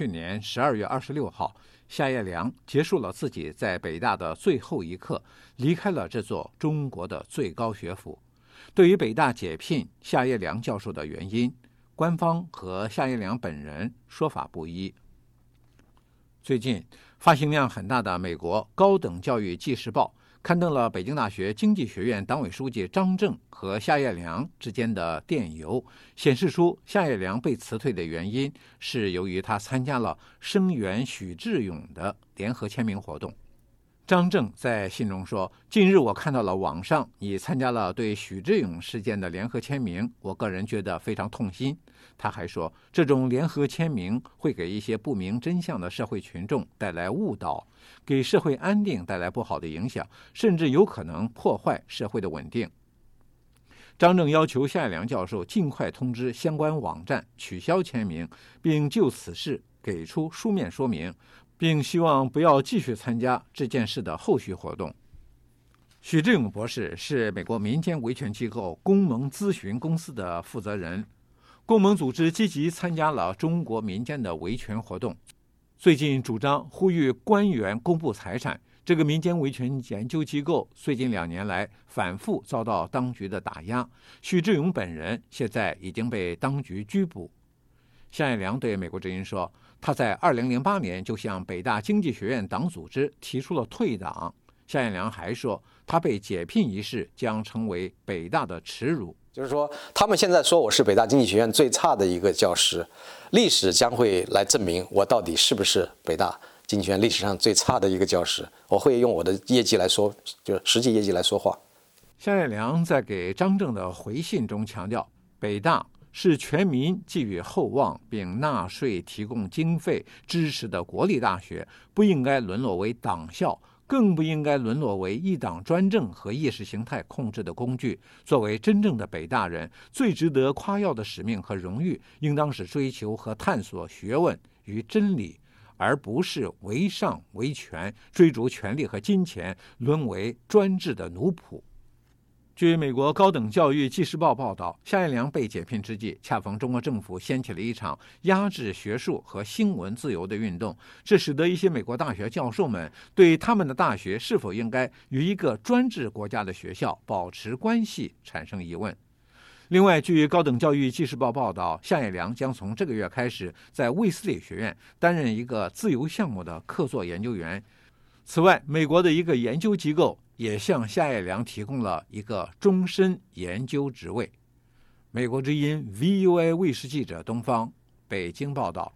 去年十二月二十六号，夏业良结束了自己在北大的最后一课，离开了这座中国的最高学府。对于北大解聘夏业良教授的原因，官方和夏业良本人说法不一。最近，发行量很大的美国高等教育纪事报刊登了北京大学经济学院党委书记张政和夏业良之间的电邮，显示出夏业良被辞退的原因是由于他参加了声援许志勇的联合签名活动。张正在信中说：“近日我看到了网上你参加了对许志勇事件的联合签名，我个人觉得非常痛心。”他还说：“这种联合签名会给一些不明真相的社会群众带来误导，给社会安定带来不好的影响，甚至有可能破坏社会的稳定。”张正要求夏良教授尽快通知相关网站取消签名，并就此事给出书面说明。并希望不要继续参加这件事的后续活动。许志勇博士是美国民间维权机构公盟咨询公司的负责人，公盟组织积极参加了中国民间的维权活动。最近主张呼吁官员公布财产。这个民间维权研究机构最近两年来反复遭到当局的打压。许志勇本人现在已经被当局拘捕。夏彦良对美国之音说。他在二零零八年就向北大经济学院党组织提出了退党。夏彦良还说，他被解聘一事将成为北大的耻辱。就是说，他们现在说我是北大经济学院最差的一个教师，历史将会来证明我到底是不是北大经济学院历史上最差的一个教师。我会用我的业绩来说，就实际业绩来说话。夏彦良在给张正的回信中强调，北大。是全民寄予厚望并纳税提供经费支持的国立大学，不应该沦落为党校，更不应该沦落为一党专政和意识形态控制的工具。作为真正的北大人，最值得夸耀的使命和荣誉，应当是追求和探索学问与真理，而不是为上为权，追逐权力和金钱，沦为专制的奴仆。据美国高等教育纪事报报道，夏彦良被解聘之际，恰逢中国政府掀起了一场压制学术和新闻自由的运动，这使得一些美国大学教授们对他们的大学是否应该与一个专制国家的学校保持关系产生疑问。另外，据高等教育纪事报报道，夏彦良将从这个月开始在卫斯理学院担任一个自由项目的客座研究员。此外，美国的一个研究机构。也向夏业良提供了一个终身研究职位。美国之音 VUA 卫视记者东方北京报道。